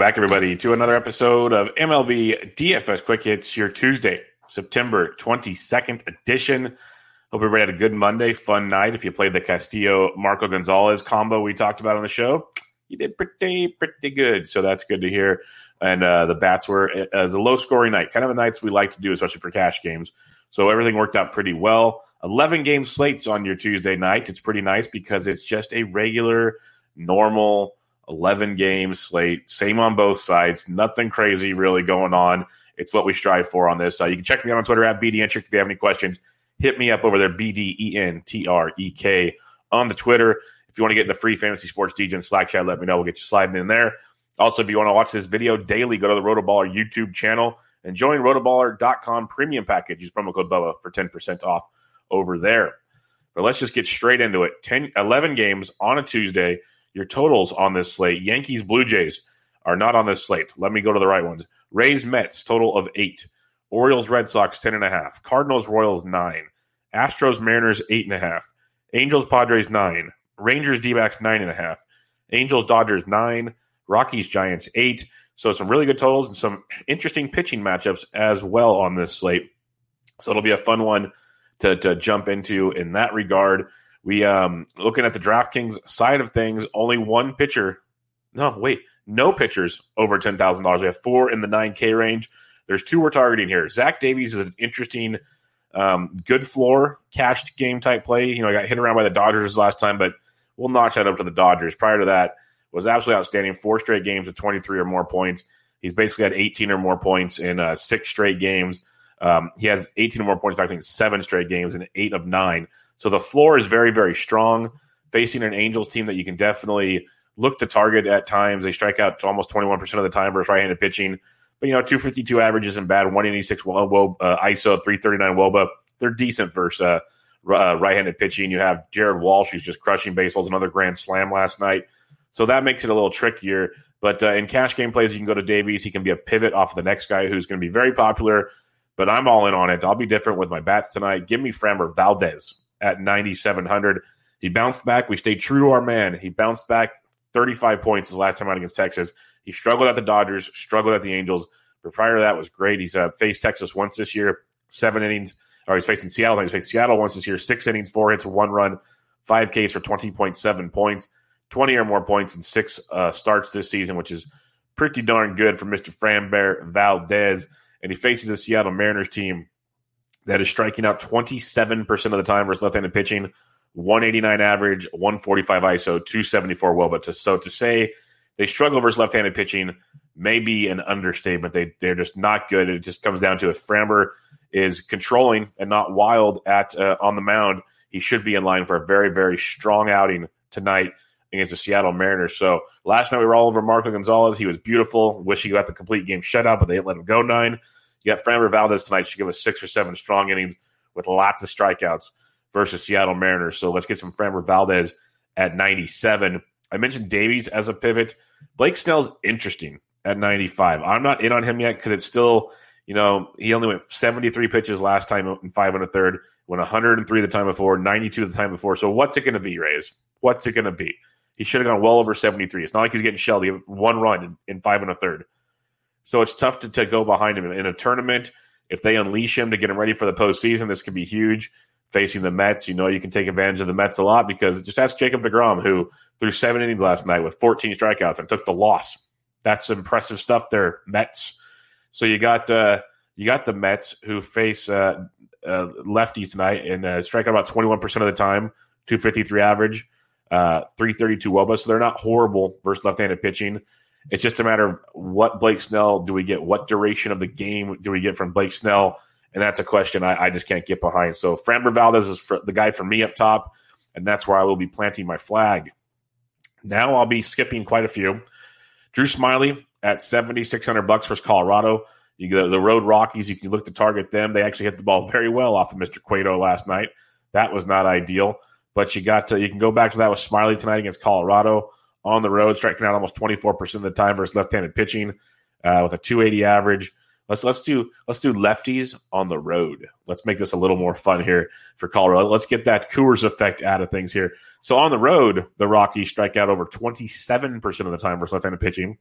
Back, everybody, to another episode of MLB DFS Quick Hits, your Tuesday, September 22nd edition. Hope everybody had a good Monday, fun night. If you played the Castillo Marco Gonzalez combo we talked about on the show, you did pretty, pretty good. So that's good to hear. And uh, the bats were uh, as a low scoring night, kind of the nights we like to do, especially for cash games. So everything worked out pretty well. 11 game slates on your Tuesday night. It's pretty nice because it's just a regular, normal 11 game slate, same on both sides. Nothing crazy really going on. It's what we strive for on this. Uh, you can check me out on Twitter at BDentrek if you have any questions. Hit me up over there, B D E N T R E K on the Twitter. If you want to get in the free fantasy sports DJ and Slack chat, let me know. We'll get you sliding in there. Also, if you want to watch this video daily, go to the Rotoballer YouTube channel and join rotoballer.com premium package. Use promo code BUBBA for 10% off over there. But let's just get straight into it. 10, 11 games on a Tuesday your totals on this slate. Yankees, Blue Jays are not on this slate. Let me go to the right ones. Rays, Mets, total of eight. Orioles, Red Sox, ten and a half. Cardinals, Royals, nine. Astros, Mariners, eight and a half. Angels, Padres, nine. Rangers, D backs, nine and a half. Angels, Dodgers, nine. Rockies, Giants, eight. So some really good totals and some interesting pitching matchups as well on this slate. So it'll be a fun one to, to jump into in that regard. We um looking at the DraftKings side of things, only one pitcher. No, wait, no pitchers over ten thousand dollars. We have four in the nine K range. There's two we're targeting here. Zach Davies is an interesting, um, good floor cashed game type play. You know, I got hit around by the Dodgers last time, but we'll notch that up to the Dodgers. Prior to that, was absolutely outstanding. Four straight games of 23 or more points. He's basically had 18 or more points in uh, six straight games. Um, he has 18 or more points, in fact, in seven straight games and eight of nine. So the floor is very, very strong. Facing an Angels team that you can definitely look to target at times. They strike out almost 21% of the time versus right handed pitching. But, you know, 252 average isn't bad. 186 uh, ISO, 339 Woba. They're decent versus uh, uh, right handed pitching. You have Jared Walsh, who's just crushing baseballs, another grand slam last night. So that makes it a little trickier. But uh, in cash game plays, you can go to Davies. He can be a pivot off of the next guy who's going to be very popular. But I'm all in on it. I'll be different with my bats tonight. Give me Framber Valdez at 9,700. He bounced back. We stayed true to our man. He bounced back 35 points his last time out against Texas. He struggled at the Dodgers, struggled at the Angels, but prior to that was great. He's uh, faced Texas once this year, seven innings. Or he's facing Seattle. He's faced Seattle once this year, six innings, four hits, one run, five Ks for 20.7 points, 20 or more points in six uh, starts this season, which is pretty darn good for Mr. Framber Valdez. And he faces a Seattle Mariners team that is striking out 27% of the time versus left-handed pitching, 189 average, 145 ISO, 274 WOBA. To, so to say they struggle versus left-handed pitching may be an understatement. They they're just not good. It just comes down to if Framber is controlling and not wild at uh, on the mound, he should be in line for a very very strong outing tonight against the Seattle Mariners. So last night we were all over Marco Gonzalez. He was beautiful. Wish he got the complete game shutout, but they let him go nine. You got Framber Valdez tonight. Should give us six or seven strong innings with lots of strikeouts versus Seattle Mariners. So let's get some Framber Valdez at 97. I mentioned Davies as a pivot. Blake Snell's interesting. at 95. I'm not in on him yet because it's still, you know, he only went 73 pitches last time in five and a third, went 103 the time before, 92 the time before. So what's it going to be, Rays? What's it going to be? He should have gone well over 73. It's not like he's getting shelled. He had one run in, in five and a third. So it's tough to, to go behind him in a tournament. If they unleash him to get him ready for the postseason, this could be huge. Facing the Mets, you know you can take advantage of the Mets a lot because just ask Jacob DeGrom, who threw seven innings last night with 14 strikeouts and took the loss. That's impressive stuff there, Mets. So you got uh, you got the Mets who face uh, uh, lefty tonight and uh, strike out about 21% of the time, 253 average, uh, 332 Woba. So they're not horrible versus left handed pitching. It's just a matter of what Blake Snell do we get? What duration of the game do we get from Blake Snell? And that's a question I, I just can't get behind. So Framber Valdez is the guy for me up top, and that's where I will be planting my flag. Now I'll be skipping quite a few. Drew Smyly at 7600 bucks versus Colorado. You the Road Rockies, you can look to target them. They actually hit the ball very well off of Mr. Cueto last night. That was not ideal. But you got to, you can go back to that with Smyly tonight against Colorado on the road, striking out almost 24% of the time versus left-handed pitching uh, with a 280 average. Let's let's do let's do lefties on the road. Let's make this a little more fun here for Colorado. Let's get that Coors effect out of things here. So on the road, the Rockies strike out over 27% of the time versus left-handed pitching,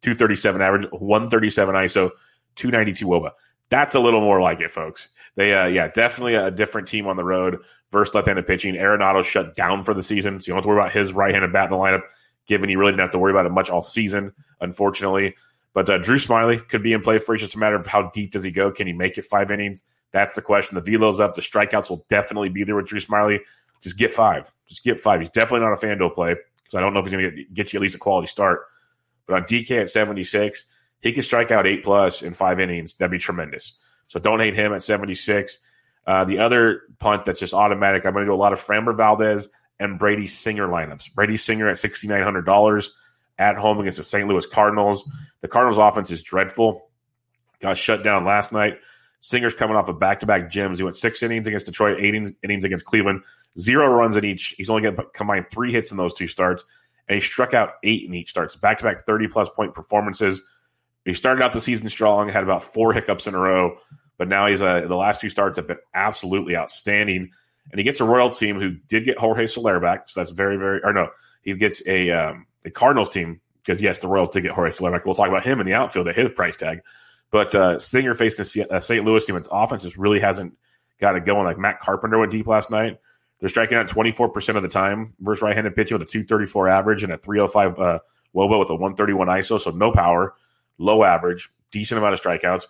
237 average, 137 ISO, 292 WOBA. That's a little more like it, folks. They, uh, yeah, definitely a different team on the road versus left-handed pitching. Arenado shut down for the season, so you don't have to worry about his right-handed bat in the lineup given he really didn't have to worry about it much all season, unfortunately. But uh, Drew Smyly could be in play for It's just a matter of how deep does he go? Can he make it five innings? That's the question. The velo's up. The strikeouts will definitely be there with Drew Smyly. Just get five. Just get five. He's definitely not a FanDuel play because I don't know if he's going to get you at least a quality start. But on DK at 76, he can strike out eight plus in five innings. That'd be tremendous. So don't hate him at 76. Uh, the other punt that's just automatic, I'm going to do a lot of Framber Valdez and Brady Singer lineups. Brady Singer at $6,900 at home against the St. Louis Cardinals. The Cardinals offense is dreadful. Got shut down last night. Singer's coming off of back to back gyms. He went six innings against Detroit, eight innings against Cleveland, zero runs in each. He's only going to combine three hits in those two starts, and he struck out eight in each starts. Back to back 30 plus point performances. He started out the season strong, had about four hiccups in a row, but now he's uh, the last two starts have been absolutely outstanding. And he gets a Royal team who did get Jorge Soler back, so that's very, very. Or no, he gets a um, a Cardinals team because yes, the Royals did get Jorge Soler back. We'll talk about him in the outfield at his price tag. But uh, Singer facing the St. Louis team, its offense just really hasn't got it going. Like Matt Carpenter went deep last night. They're striking out 24% of the time versus right handed pitching with a 234 average and a 305 uh, Woba with a 131 ISO. So no power, low average, decent amount of strikeouts.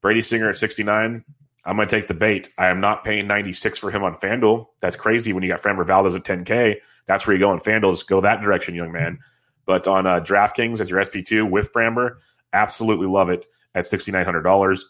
Brady Singer at 69. I'm going to take the bait. I am not paying 96 for him on FanDuel. That's crazy when you got Framber Valdez at 10K. That's where you go on FanDuel. Go that direction, young man. But on uh, DraftKings as your SP2 with Framber, absolutely love it at $6,900.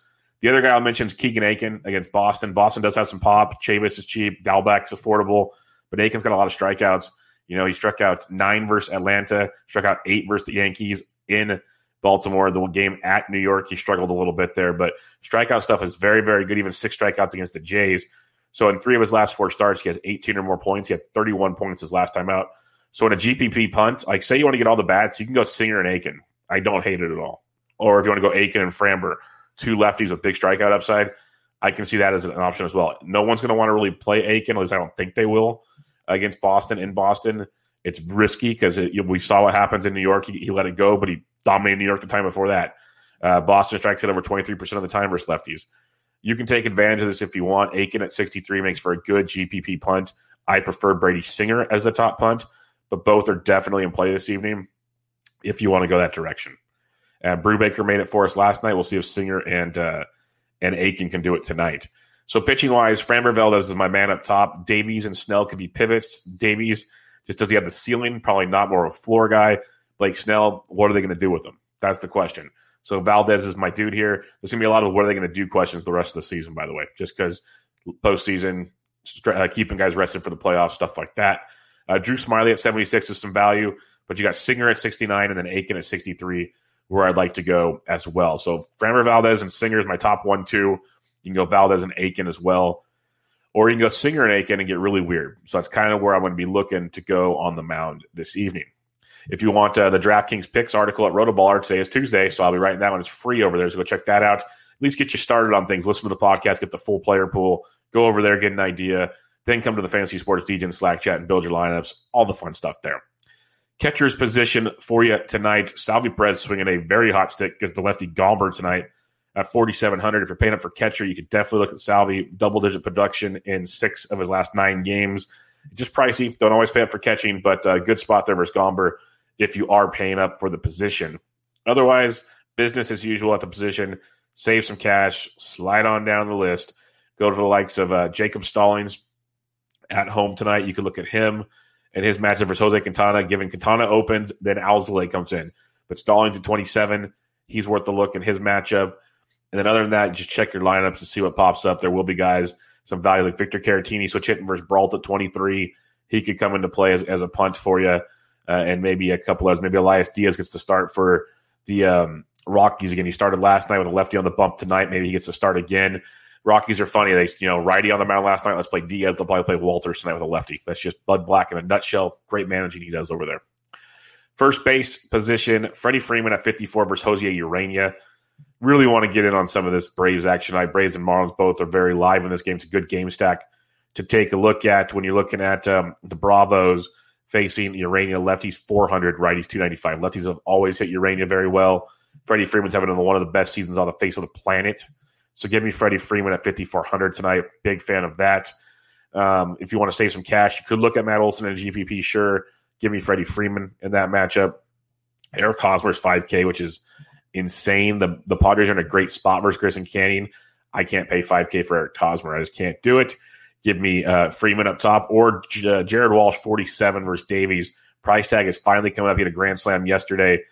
The other guy I'll mention is Keegan Akin against Boston. Boston does have some pop. Chavis is cheap. Dalbec's affordable. But Akin's got a lot of strikeouts. You know, he struck out nine versus Atlanta, struck out eight versus the Yankees in Baltimore. The game at New York, he struggled a little bit there, but strikeout stuff is very, very good. Even six strikeouts against the Jays. So in three of his last four starts, he has 18 or more points. He had 31 points his last time out. So in a GPP punt, like say you want to get all the bats, you can go Singer and Akin. I don't hate it at all. Or if you want to go Akin and Framber, two lefties with big strikeout upside, I can see that as an option as well. No one's going to want to really play Akin, at least I don't think they will against Boston in Boston. It's risky because we saw what happens in New York. He, he, let it go, but he dominated New York the time before that. Uh, Boston strikes it over 23% of the time versus lefties. You can take advantage of this if you want. Akin at 63 makes for a good GPP punt. I prefer Brady Singer as the top punt, but both are definitely in play this evening if you want to go that direction. Uh, Brubaker made it for us last night. We'll see if Singer and uh, and Akin can do it tonight. So pitching wise, Framber Valdez is my man up top. Davies and Snell could be pivots. Davies just does he have the ceiling? Probably not more of a floor guy. Blake Snell, what are they going to do with him? That's the question. So Valdez is my dude here. There's going to be a lot of what are they going to do questions the rest of the season, by the way, just because postseason, uh, keeping guys rested for the playoffs, stuff like that. Uh, Drew Smyly at 76 is some value, but you got Singer at 69 and then Akin at 63, where I'd like to go as well. So Framber Valdez and Singer is my top one, two. You can go Valdez and Akin as well or you can go Singer and Akin and get really weird. So that's kind of where I'm going to be looking to go on the mound this evening. If you want uh, the DraftKings picks article at Rotoballer, today is Tuesday, so I'll be writing that one. It's free over there, so go check that out. At least get you started on things. Listen to the podcast, get the full player pool, go over there, get an idea, then come to the Fantasy Sports DJ Slack chat and build your lineups. All the fun stuff there. Catcher's position for you tonight. Salvy Perez swinging a very hot stick because the lefty Gomber tonight at 4,700. If you're paying up for catcher, you could definitely look at Salvy. Double digit production in six of his last nine games. Just pricey. Don't always pay up for catching, but a good spot there versus Gomber if you are paying up for the position. Otherwise, business as usual at the position. Save some cash, slide on down the list. Go to the likes of uh, Jacob Stallings at home tonight. You can look at him and his matchup versus Jose Quintana. Given Quintana opens, then Alzolay comes in. But Stallings at 27, he's worth the look in his matchup. And then other than that, just check your lineups to see what pops up. There will be guys, some value like Victor Caratini switch hitting versus Brault at 23. He could come into play as, as a punch for you. Uh, and maybe a couple others. Maybe Elias Diaz gets to start for the um, Rockies again. He started last night with a lefty on the bump tonight. Maybe he gets to start again. Rockies are funny. They, you know, righty on the mound last night. Let's play Diaz. They'll probably play Wolters tonight with a lefty. That's just Bud Black in a nutshell. Great managing he does over there. First base position, Freddie Freeman at 54 versus Jose Ureña. Really want to get in on some of this Braves action. I Braves and Marlins both are very live in this game. It's a good game stack to take a look at when you're looking at um, the Bravos facing Ureña. Lefties 400, righties 295. Lefties have always hit Ureña very well. Freddie Freeman's having one of the best seasons on the face of the planet. So give me Freddie Freeman at 5,400 tonight. Big fan of that. Um, if you want to save some cash, you could look at Matt Olson and GPP. Sure. Give me Freddie Freeman in that matchup. Eric Hosmer's 5K, which is insane. The the Padres are in a great spot versus Chris and Canning. I can't pay 5K for Eric Hosmer. I just can't do it. Give me uh, Freeman up top or uh, Jared Walsh 47 versus Davies. Price tag is finally coming up. He had a grand slam yesterday.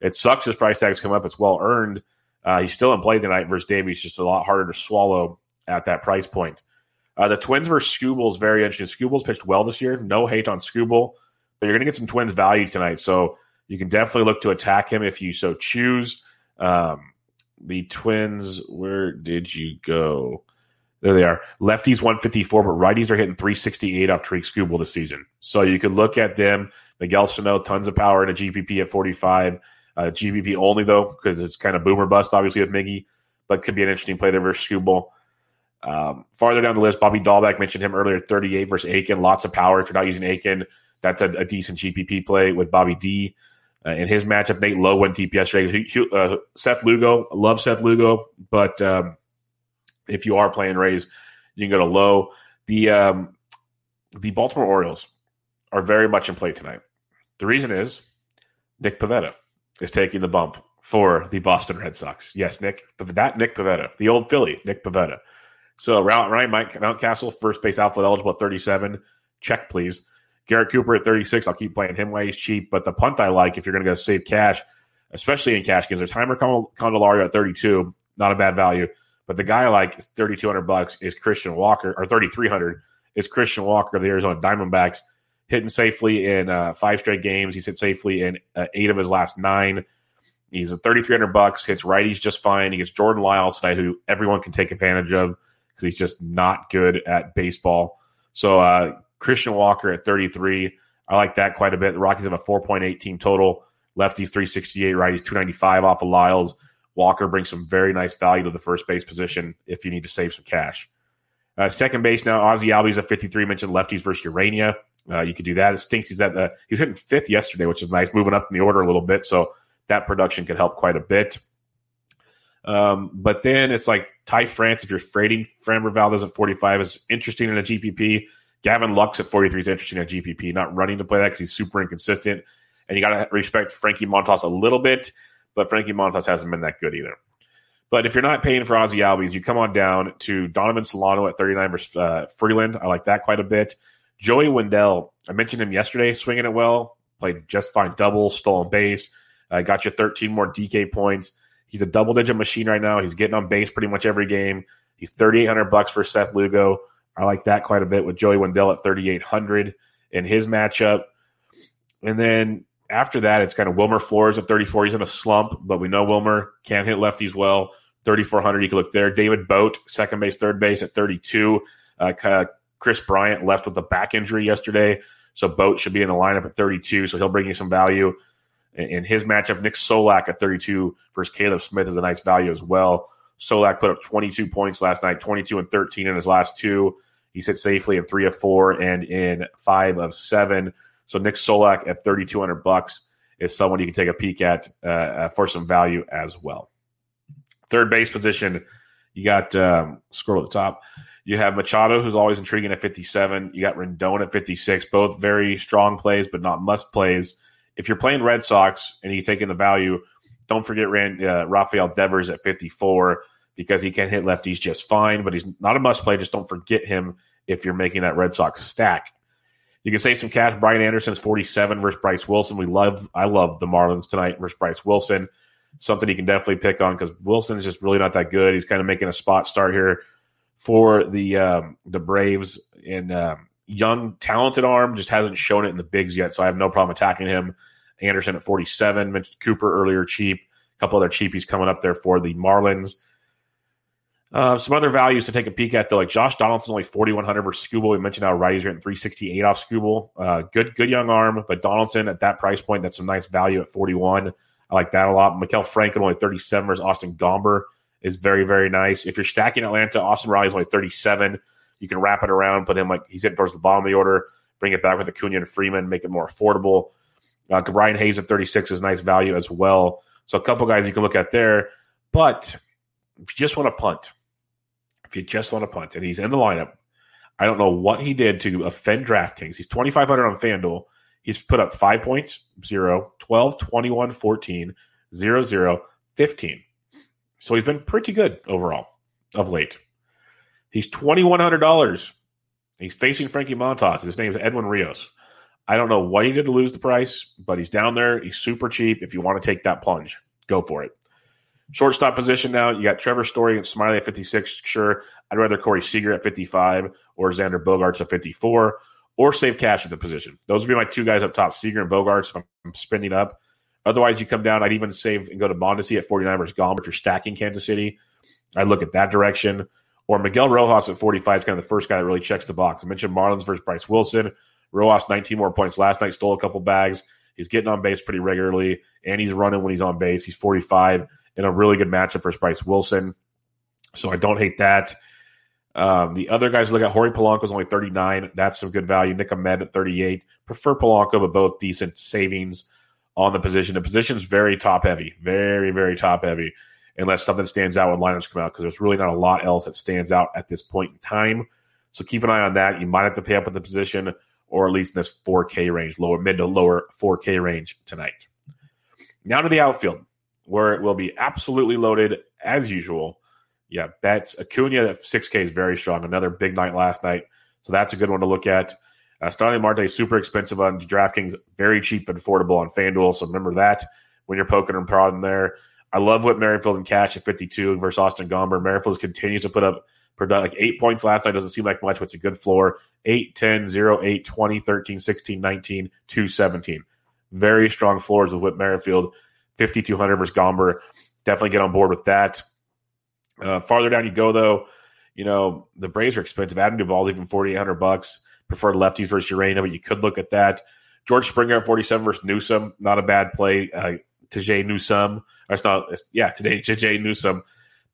It sucks his price tag's come up. It's well earned. Uh, he's still in play tonight versus Davies, just a lot harder to swallow at that price point. Uh, the Twins versus is very interesting. Skubal's pitched well this year. No hate on Skubal, but you're going to get some Twins value tonight. So you can definitely look to attack him if you so choose. Um, the Twins, where did you go? There they are. Lefties 154, but righties are hitting 368 off Tarik Skubal this season. So you could look at them. Miguel Sano, tons of power in a GPP at 45. Uh, GPP only though, because it's kind of boomer bust, obviously with Miggy, but could be an interesting play there versus Skubal. Um, farther down the list, Bobby Dalbec mentioned him earlier, 38 versus Akin. Lots of power. If you're not using Akin, that's a, a decent GPP play with Bobby D. Uh, in his matchup, Nate Lowe went deep yesterday. He, uh, Seth Lugo, love Seth Lugo, but um, if you are playing Rays, you can go to Lowe. The um, the Baltimore Orioles are very much in play tonight. The reason is Nick Pivetta is taking the bump for the Boston Red Sox. Yes, Nick, but that Nick Pivetta, the old Philly, Nick Pivetta. So Ryan Mike Mountcastle, first base outfield eligible at 37. Check, please. Garrett Cooper at 36. I'll keep playing him while he's cheap. But the punt I like if you're going to go save cash, especially in cash games, there's Jeimer Candelario at 32. Not a bad value. But the guy like is 3200 bucks is Christian Walker, or 3300 is Christian Walker of the Arizona Diamondbacks hitting safely in uh, five straight games. He's hit safely in uh, eight of his last nine. He's at 3,300 bucks, hits righties just fine. He gets Jordan Lyles tonight, who everyone can take advantage of because he's just not good at baseball. So uh, Christian Walker at 33, I like that quite a bit. The Rockies have a 4.8 team total. Lefties 368, righties 295 off of Lyles. Walker brings some very nice value to the first base position if you need to save some cash. Uh, second base now, Ozzy Albies at 53. Mentioned lefties versus Ureña. Uh, you could do that. It stinks he's at the he's hitting fifth yesterday, which is nice, moving up in the order a little bit. So that production could help quite a bit. Um, but then it's like Ty France, if you're fading Framber Valdez at 45 is interesting in a GPP. Gavin Lux at 43 is interesting in a GPP. Not running to play that because he's super inconsistent. And you got to respect Frankie Montas a little bit, but Frankie Montas hasn't been that good either. But if you're not paying for Ozzy Albies, you come on down to Donovan Solano at 39 versus uh, Freeland. I like that quite a bit. Joey Wendle, I mentioned him yesterday, swinging it well, played just fine double, stolen base, uh, got you 13 more DK points. He's a double digit machine right now. He's getting on base pretty much every game. He's 3,800 bucks for Seth Lugo. I like that quite a bit with Joey Wendle at 3,800 in his matchup. And then after that, it's kind of Wilmer Flores at 34. He's in a slump, but we know Wilmer can hit lefties well. 3,400, you can look there. David Boat, second base, third base at 32. Uh, Kris Bryant left with a back injury yesterday. So Boat should be in the lineup at 32, so he'll bring you some value. In his matchup, Nick Solak at 32 versus Caleb Smith is a nice value as well. Solak put up 22 points last night, 22 and 13 in his last two. He's hit safely in three of four and in five of seven. So Nick Solak at 3,200 bucks is someone you can take a peek at uh, for some value as well. Third base position, you got um, scroll to the top. You have Machado, who's always intriguing at 57. You got Rendon at 56. Both very strong plays, but not must plays. If you're playing Red Sox and you take in the value, don't forget Rand, uh, Rafael Devers at 54 because he can hit lefties just fine, but he's not a must play. Just don't forget him if you're making that Red Sox stack. You can save some cash. Brian Anderson's 47 versus Bryce Wilson. We love, I love the Marlins tonight versus Bryce Wilson. Something you can definitely pick on because Wilson is just really not that good. He's kind of making a spot start here for the um, the Braves and um, young, talented arm just hasn't shown it in the bigs yet. So I have no problem attacking him. Anderson at 47, mentioned Cooper earlier, cheap. A couple other cheapies coming up there for the Marlins. Uh, some other values to take a peek at though, like Josh Donaldson only 4100 versus Skubal. We mentioned how Righty's getting 368 off Skubal. Uh, good, good young arm, but Donaldson at that price point, that's some nice value at 41. I like that a lot. Maikel Franco only 37 versus Austin Gomber is very, very nice. If you're stacking Atlanta, Austin Riley's only 37. You can wrap it around, put him like he's hitting towards the bottom of the order, bring it back with Acuna and Freeman, make it more affordable. Uh, Brian Hayes at 36 is nice value as well. So a couple guys you can look at there. But if you just want to punt, if you just want to punt, and he's in the lineup, I don't know what he did to offend DraftKings. He's 2,500 on FanDuel. He's put up five points, 0, 12, 21, 14, 0, 0, 15. So he's been pretty good overall of late. He's $2,100. He's facing Frankie Montas. His name is Edwin Rios. I don't know what he did to lose the price, but he's down there. He's super cheap. If you want to take that plunge, go for it. Shortstop position now, you got Trevor Story and Smiley at 56. Sure, I'd rather Corey Seager at 55 or Xander Bogaerts at 54 or save cash at the position. Those would be my two guys up top, Seager and Bogaerts, if I'm spending up. Otherwise, you come down. I'd even save and go to Mondesi at 49 versus Gomber if you're stacking Kansas City. I'd look at that direction. Or Miguel Rojas at 45 is kind of the first guy that really checks the box. I mentioned Marlins versus Bryce Wilson. Rojas 19 more points last night, stole a couple bags. He's getting on base pretty regularly, and he's running when he's on base. He's 45 in a really good matchup for Bryce Wilson. So I don't hate that. Um, the other guys look at Jorge Polanco is only 39. That's some good value. Nick Ahmed at 38. Prefer Polanco, but both decent savings on the position. The position is very top heavy, very, very top heavy, unless something stands out when lineups come out, because there's really not a lot else that stands out at this point in time. So keep an eye on that. You might have to pay up with the position, or at least in this 4K range, lower mid to lower 4K range tonight. Now to the outfield, where it will be absolutely loaded as usual. Yeah, that's Acuna at 6K is very strong. Another big night last night. So that's a good one to look at. Uh, Starling Marte super expensive on DraftKings, very cheap and affordable on FanDuel. So remember that when you're poking and prodding there. I love what Merrifield and Cash at 52 versus Austin Gomber. Merrifield continues to put up like eight points last night. Doesn't seem like much, but it's a good floor. 8, 10, 0, 8, 20, 13, 16, 19, 2, 17. Very strong floors with Whit Merrifield. 5,200 versus Gomber. Definitely get on board with that. Uh, farther down you go, though, you know, the Braves are expensive. Adam Duvall's even 4,800 bucks prefer lefties versus Ureña, but you could look at that. George Springer at 47 versus Newsome, not a bad play. Uh, Tajay Newsome, it's not, yeah, today Tajay Newsome,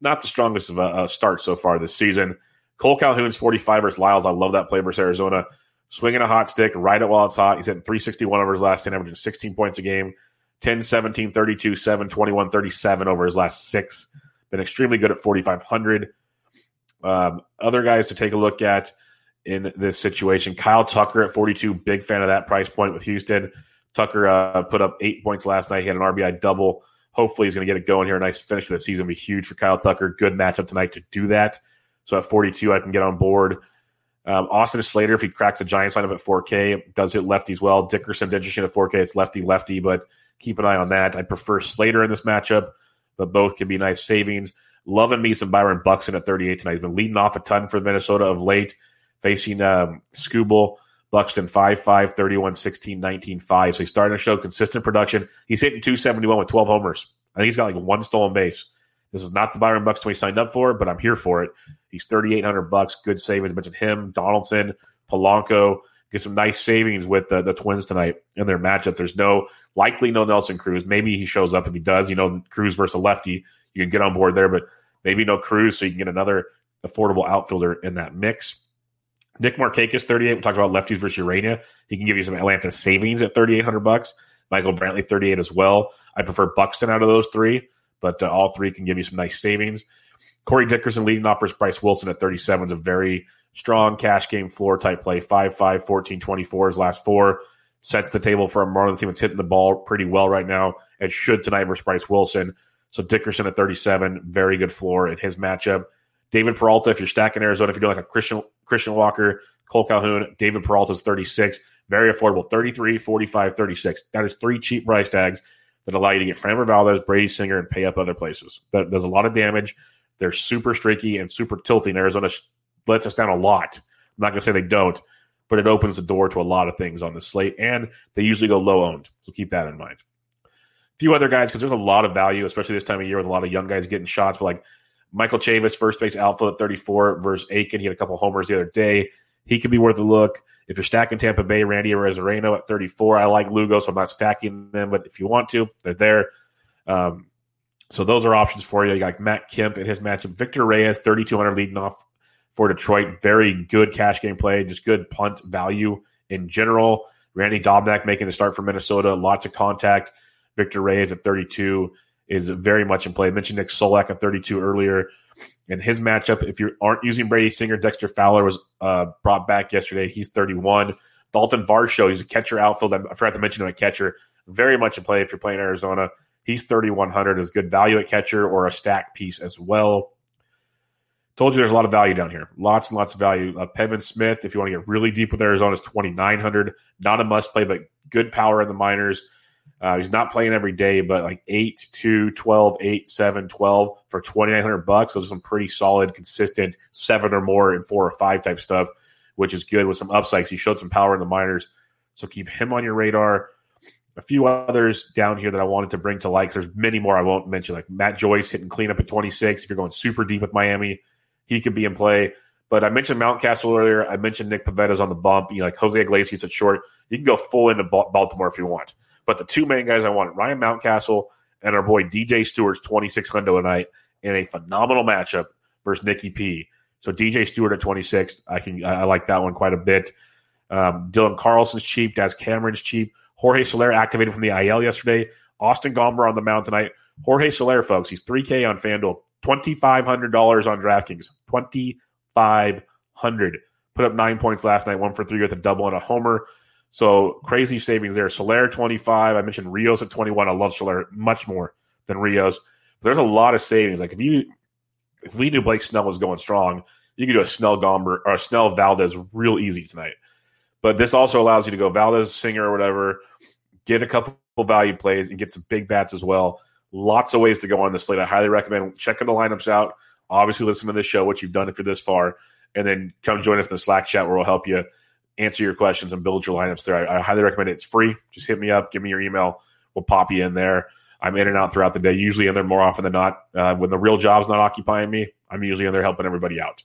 not the strongest of a, start so far this season. Cole Calhoun's 45 versus Lyles. I love that play versus Arizona. Swinging a hot stick, ride it while it's hot. He's hitting 361 over his last 10, averaging 16 points a game. 10, 17, 32, 7, 21, 37 over his last six. Been extremely good at 4,500. Um, other guys to take a look at in this situation. Kyle Tucker at 42, big fan of that price point with Houston. Tucker uh, put up eight points last night. He had an RBI double. Hopefully, he's going to get it going here. A nice finish for the season be huge for Kyle Tucker. Good matchup tonight to do that. So at 42, I can get on board. Um, Austin Slater, if he cracks the Giants lineup at 4K, does hit lefties well. Dickerson's interesting at 4K. It's lefty lefty, but keep an eye on that. I prefer Slater in this matchup, but both can be nice savings. Loving me some Byron Buxton at 38 tonight. He's been leading off a ton for Minnesota of late facing um, Skubal, Buxton 5 5, 31 16, 19 5. So he's starting to show consistent production. He's hitting 271 with 12 homers. I think he's got like one stolen base. This is not the Byron Buxton we signed up for, but I'm here for it. He's 3,800 bucks. Good savings. I mentioned him, Donaldson, Polanco. Get some nice savings with the, the Twins tonight in their matchup. There's no likely no Nelson Cruz. Maybe he shows up if he does. You know, Cruz versus a lefty, you can get on board there, but maybe no Cruz, so you can get another affordable outfielder in that mix. Nick Markakis, 38. We talked about lefties versus Ureña. He can give you some Atlanta savings at 3,800 bucks. Michael Brantley, 38 as well. I prefer Buxton out of those three, but uh, all three can give you some nice savings. Corey Dickerson leading off versus Bryce Wilson at 37 is a very strong cash game floor type play. 5 5, 14, 24 his last four. Sets the table for a Marlins team that's hitting the ball pretty well right now. It should tonight versus Bryce Wilson. So Dickerson at 37, very good floor in his matchup. David Peralta, if you're stacking Arizona, if you're doing like a Christian Christian Walker, Cole Calhoun, David Peralta's 36, very affordable, 33, 45, 36. That is three cheap price tags that allow you to get Framber Valdez, Brady Singer, and pay up other places. That does a lot of damage. They're super streaky and super tilting. Arizona lets us down a lot. I'm not going to say they don't, but it opens the door to a lot of things on the slate, and they usually go low owned. So keep that in mind. A few other guys, because there's a lot of value, especially this time of year with a lot of young guys getting shots, but like Michael Chavis, first base outfield at 34 versus Akin. He had a couple homers the other day. He could be worth a look. If you're stacking Tampa Bay, Randy Arozarena at 34. I like Lugo, so I'm not stacking them, but if you want to, they're there. Um, so those are options for you. You got Matt Kemp in his matchup. Victor Reyes, 3,200 leading off for Detroit. Very good cash game play, just good punt value in general. Randy Dobnak making the start for Minnesota. Lots of contact. Victor Reyes at 32 is very much in play. I mentioned Nick Solak at 32 earlier. In his matchup, if you aren't using Brady Singer, Dexter Fowler was uh, brought back yesterday. He's 31. Dalton Varsho, he's a catcher outfield. I forgot to mention him at catcher. Very much in play if you're playing Arizona. He's 3,100 is good value at catcher or a stack piece as well. Told you there's a lot of value down here. Lots and lots of value. Uh, Pavin Smith, if you want to get really deep with Arizona, is 2,900. Not a must play, but good power in the minors. Uh, he's not playing every day, but like 8, 2, 12, 8, 7, 12 for 2,900 bucks. Those are some pretty solid, consistent seven or more and four or five type stuff, which is good with some upsides. He showed some power in the minors. So keep him on your radar. A few others down here that I wanted to bring to light. There's many more I won't mention, like Matt Joyce hitting cleanup at 26. If you're going super deep with Miami, he could be in play. But I mentioned Mountcastle earlier. I mentioned Nick Pivetta's on the bump. You know, like Jose Iglesias at short. You can go full into Baltimore if you want. But the two main guys I want, Ryan Mountcastle and our boy DJ Stewart's 26 hundo tonight in a phenomenal matchup versus Nicky P. So DJ Stewart at 26, I can I like that one quite a bit. Um, Dylan Carlson's cheap. Daz Cameron's cheap. Jorge Soler activated from the IL yesterday. Austin Gomber on the mound tonight. Jorge Soler, folks, he's 3K on FanDuel, $2,500 on DraftKings. 2500 Put up nine points last night, one for three with a double and a homer. So crazy savings there. Soler 25. I mentioned Rios at 21. I love Soler much more than Rios. But there's a lot of savings. Like if you if we knew Blake Snell was going strong, you could do a Snell Gomber or a Snell Valdez real easy tonight. But this also allows you to go Valdez, Singer, or whatever, get a couple value plays and get some big bats as well. Lots of ways to go on the slate. I highly recommend checking the lineups out. Obviously, listen to this show, what you've done if you're this far, and then come join us in the Slack chat where we'll help you answer your questions and build your lineups there. I, I, highly recommend it. It's free. Just hit me up, give me your email. We'll pop you in there. I'm in and out throughout the day, usually in there more often than not. Uh, when the real job's not occupying me, I'm usually in there helping everybody out.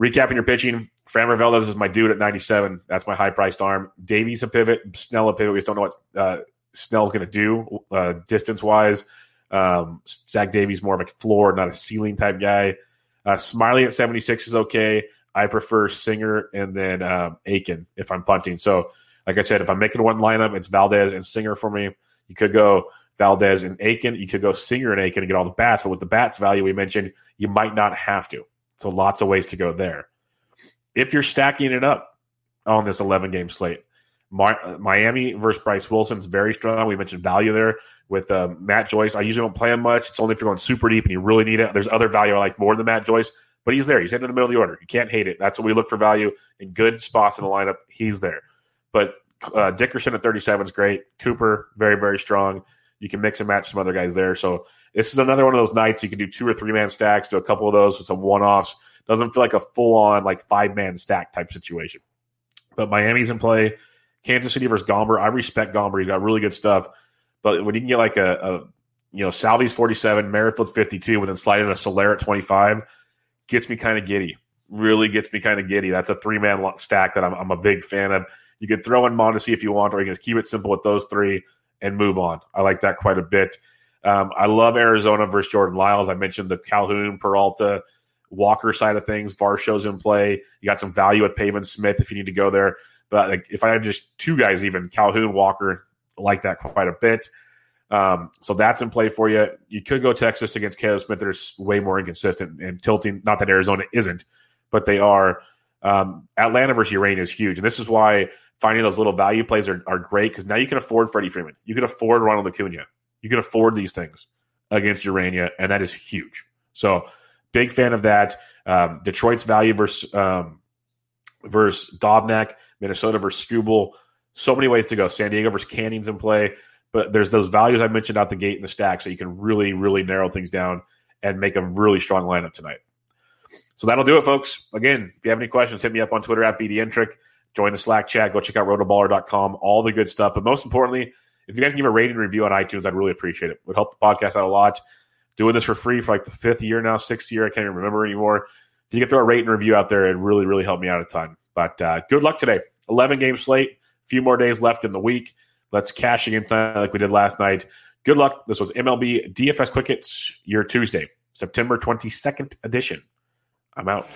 Recapping your pitching, Framber Valdez is my dude at 97. That's my high priced arm. Davies a pivot, Snell a pivot. We just don't know what uh, Snell's going to do uh, distance wise. Um, Zach Davies more of a floor, not a ceiling type guy. Uh, Smyly at 76 is okay. I prefer Singer and then um, Akin if I'm punting. So, like I said, if I'm making one lineup, it's Valdez and Singer for me. You could go Valdez and Akin. You could go Singer and Akin and get all the bats. But with the bats value we mentioned, you might not have to. So, lots of ways to go there. If you're stacking it up on this 11 game slate, Miami versus Bryce Wilson is very strong. We mentioned value there with uh, Matt Joyce. I usually don't play him much. It's only if you're going super deep and you really need it. There's other value I like more than Matt Joyce but he's there. He's in the middle of the order. You can't hate it. That's what we look for value in good spots in the lineup. He's there. But uh, Dickerson at 37 is great. Cooper, very, very strong. You can mix and match some other guys there. So this is another one of those nights you can do two or three man stacks, do a couple of those with some one offs. Doesn't feel like a full on like five man stack type situation. But Miami's in play. Kansas City versus Gomber. I respect Gomber. He's got really good stuff. But when you can get like a, a you know, Salvy's 47, Merrifield's 52, and then slide in a Soler at 25, gets me kind of giddy. really gets me kind of giddy. That's a three man stack that I'm, I'm, a big fan of. You could throw in Mondesi if you want, or you can keep it simple with those three and move on. I like that quite a bit. Um, I love Arizona versus Jordan Lyles. I mentioned the Calhoun, Peralta, Walker side of things. Varsho's in play. You got some value at Pavin Smith if you need to go there. But like, if I had just two guys, even Calhoun, Walker, like that quite a bit. Um, so that's in play for you. You could go Texas against Caleb Smith. They're way more inconsistent and tilting. Not that Arizona isn't, but they are. Um, Atlanta versus Ureña is huge, and this is why finding those little value plays are, are great because now you can afford Freddie Freeman. You can afford Ronald Acuna. You can afford these things against Ureña, and that is huge. So big fan of that. Um, Detroit's value versus um, versus Dobnak, Minnesota versus Skubal. So many ways to go. San Diego versus Canning's in play. But there's those values I mentioned out the gate in the stack, so you can really, really narrow things down and make a really strong lineup tonight. So that'll do it, folks. Again, if you have any questions, hit me up on Twitter at BDentrek. Join the Slack chat. Go check out rotoballer.com. All the good stuff. But most importantly, if you guys can give a rating review on iTunes, I'd really appreciate it. it. Would help the podcast out a lot. Doing this for free for like the fifth year now, sixth year. I can't even remember anymore. If you can throw a rating review out there, it really, really helped me out a ton. But uh, good luck today. 11 game slate. A few more days left in the week. Let's cash in like we did last night. Good luck. This was MLB DFS Quick Hits, your Tuesday, September 22nd edition. I'm out.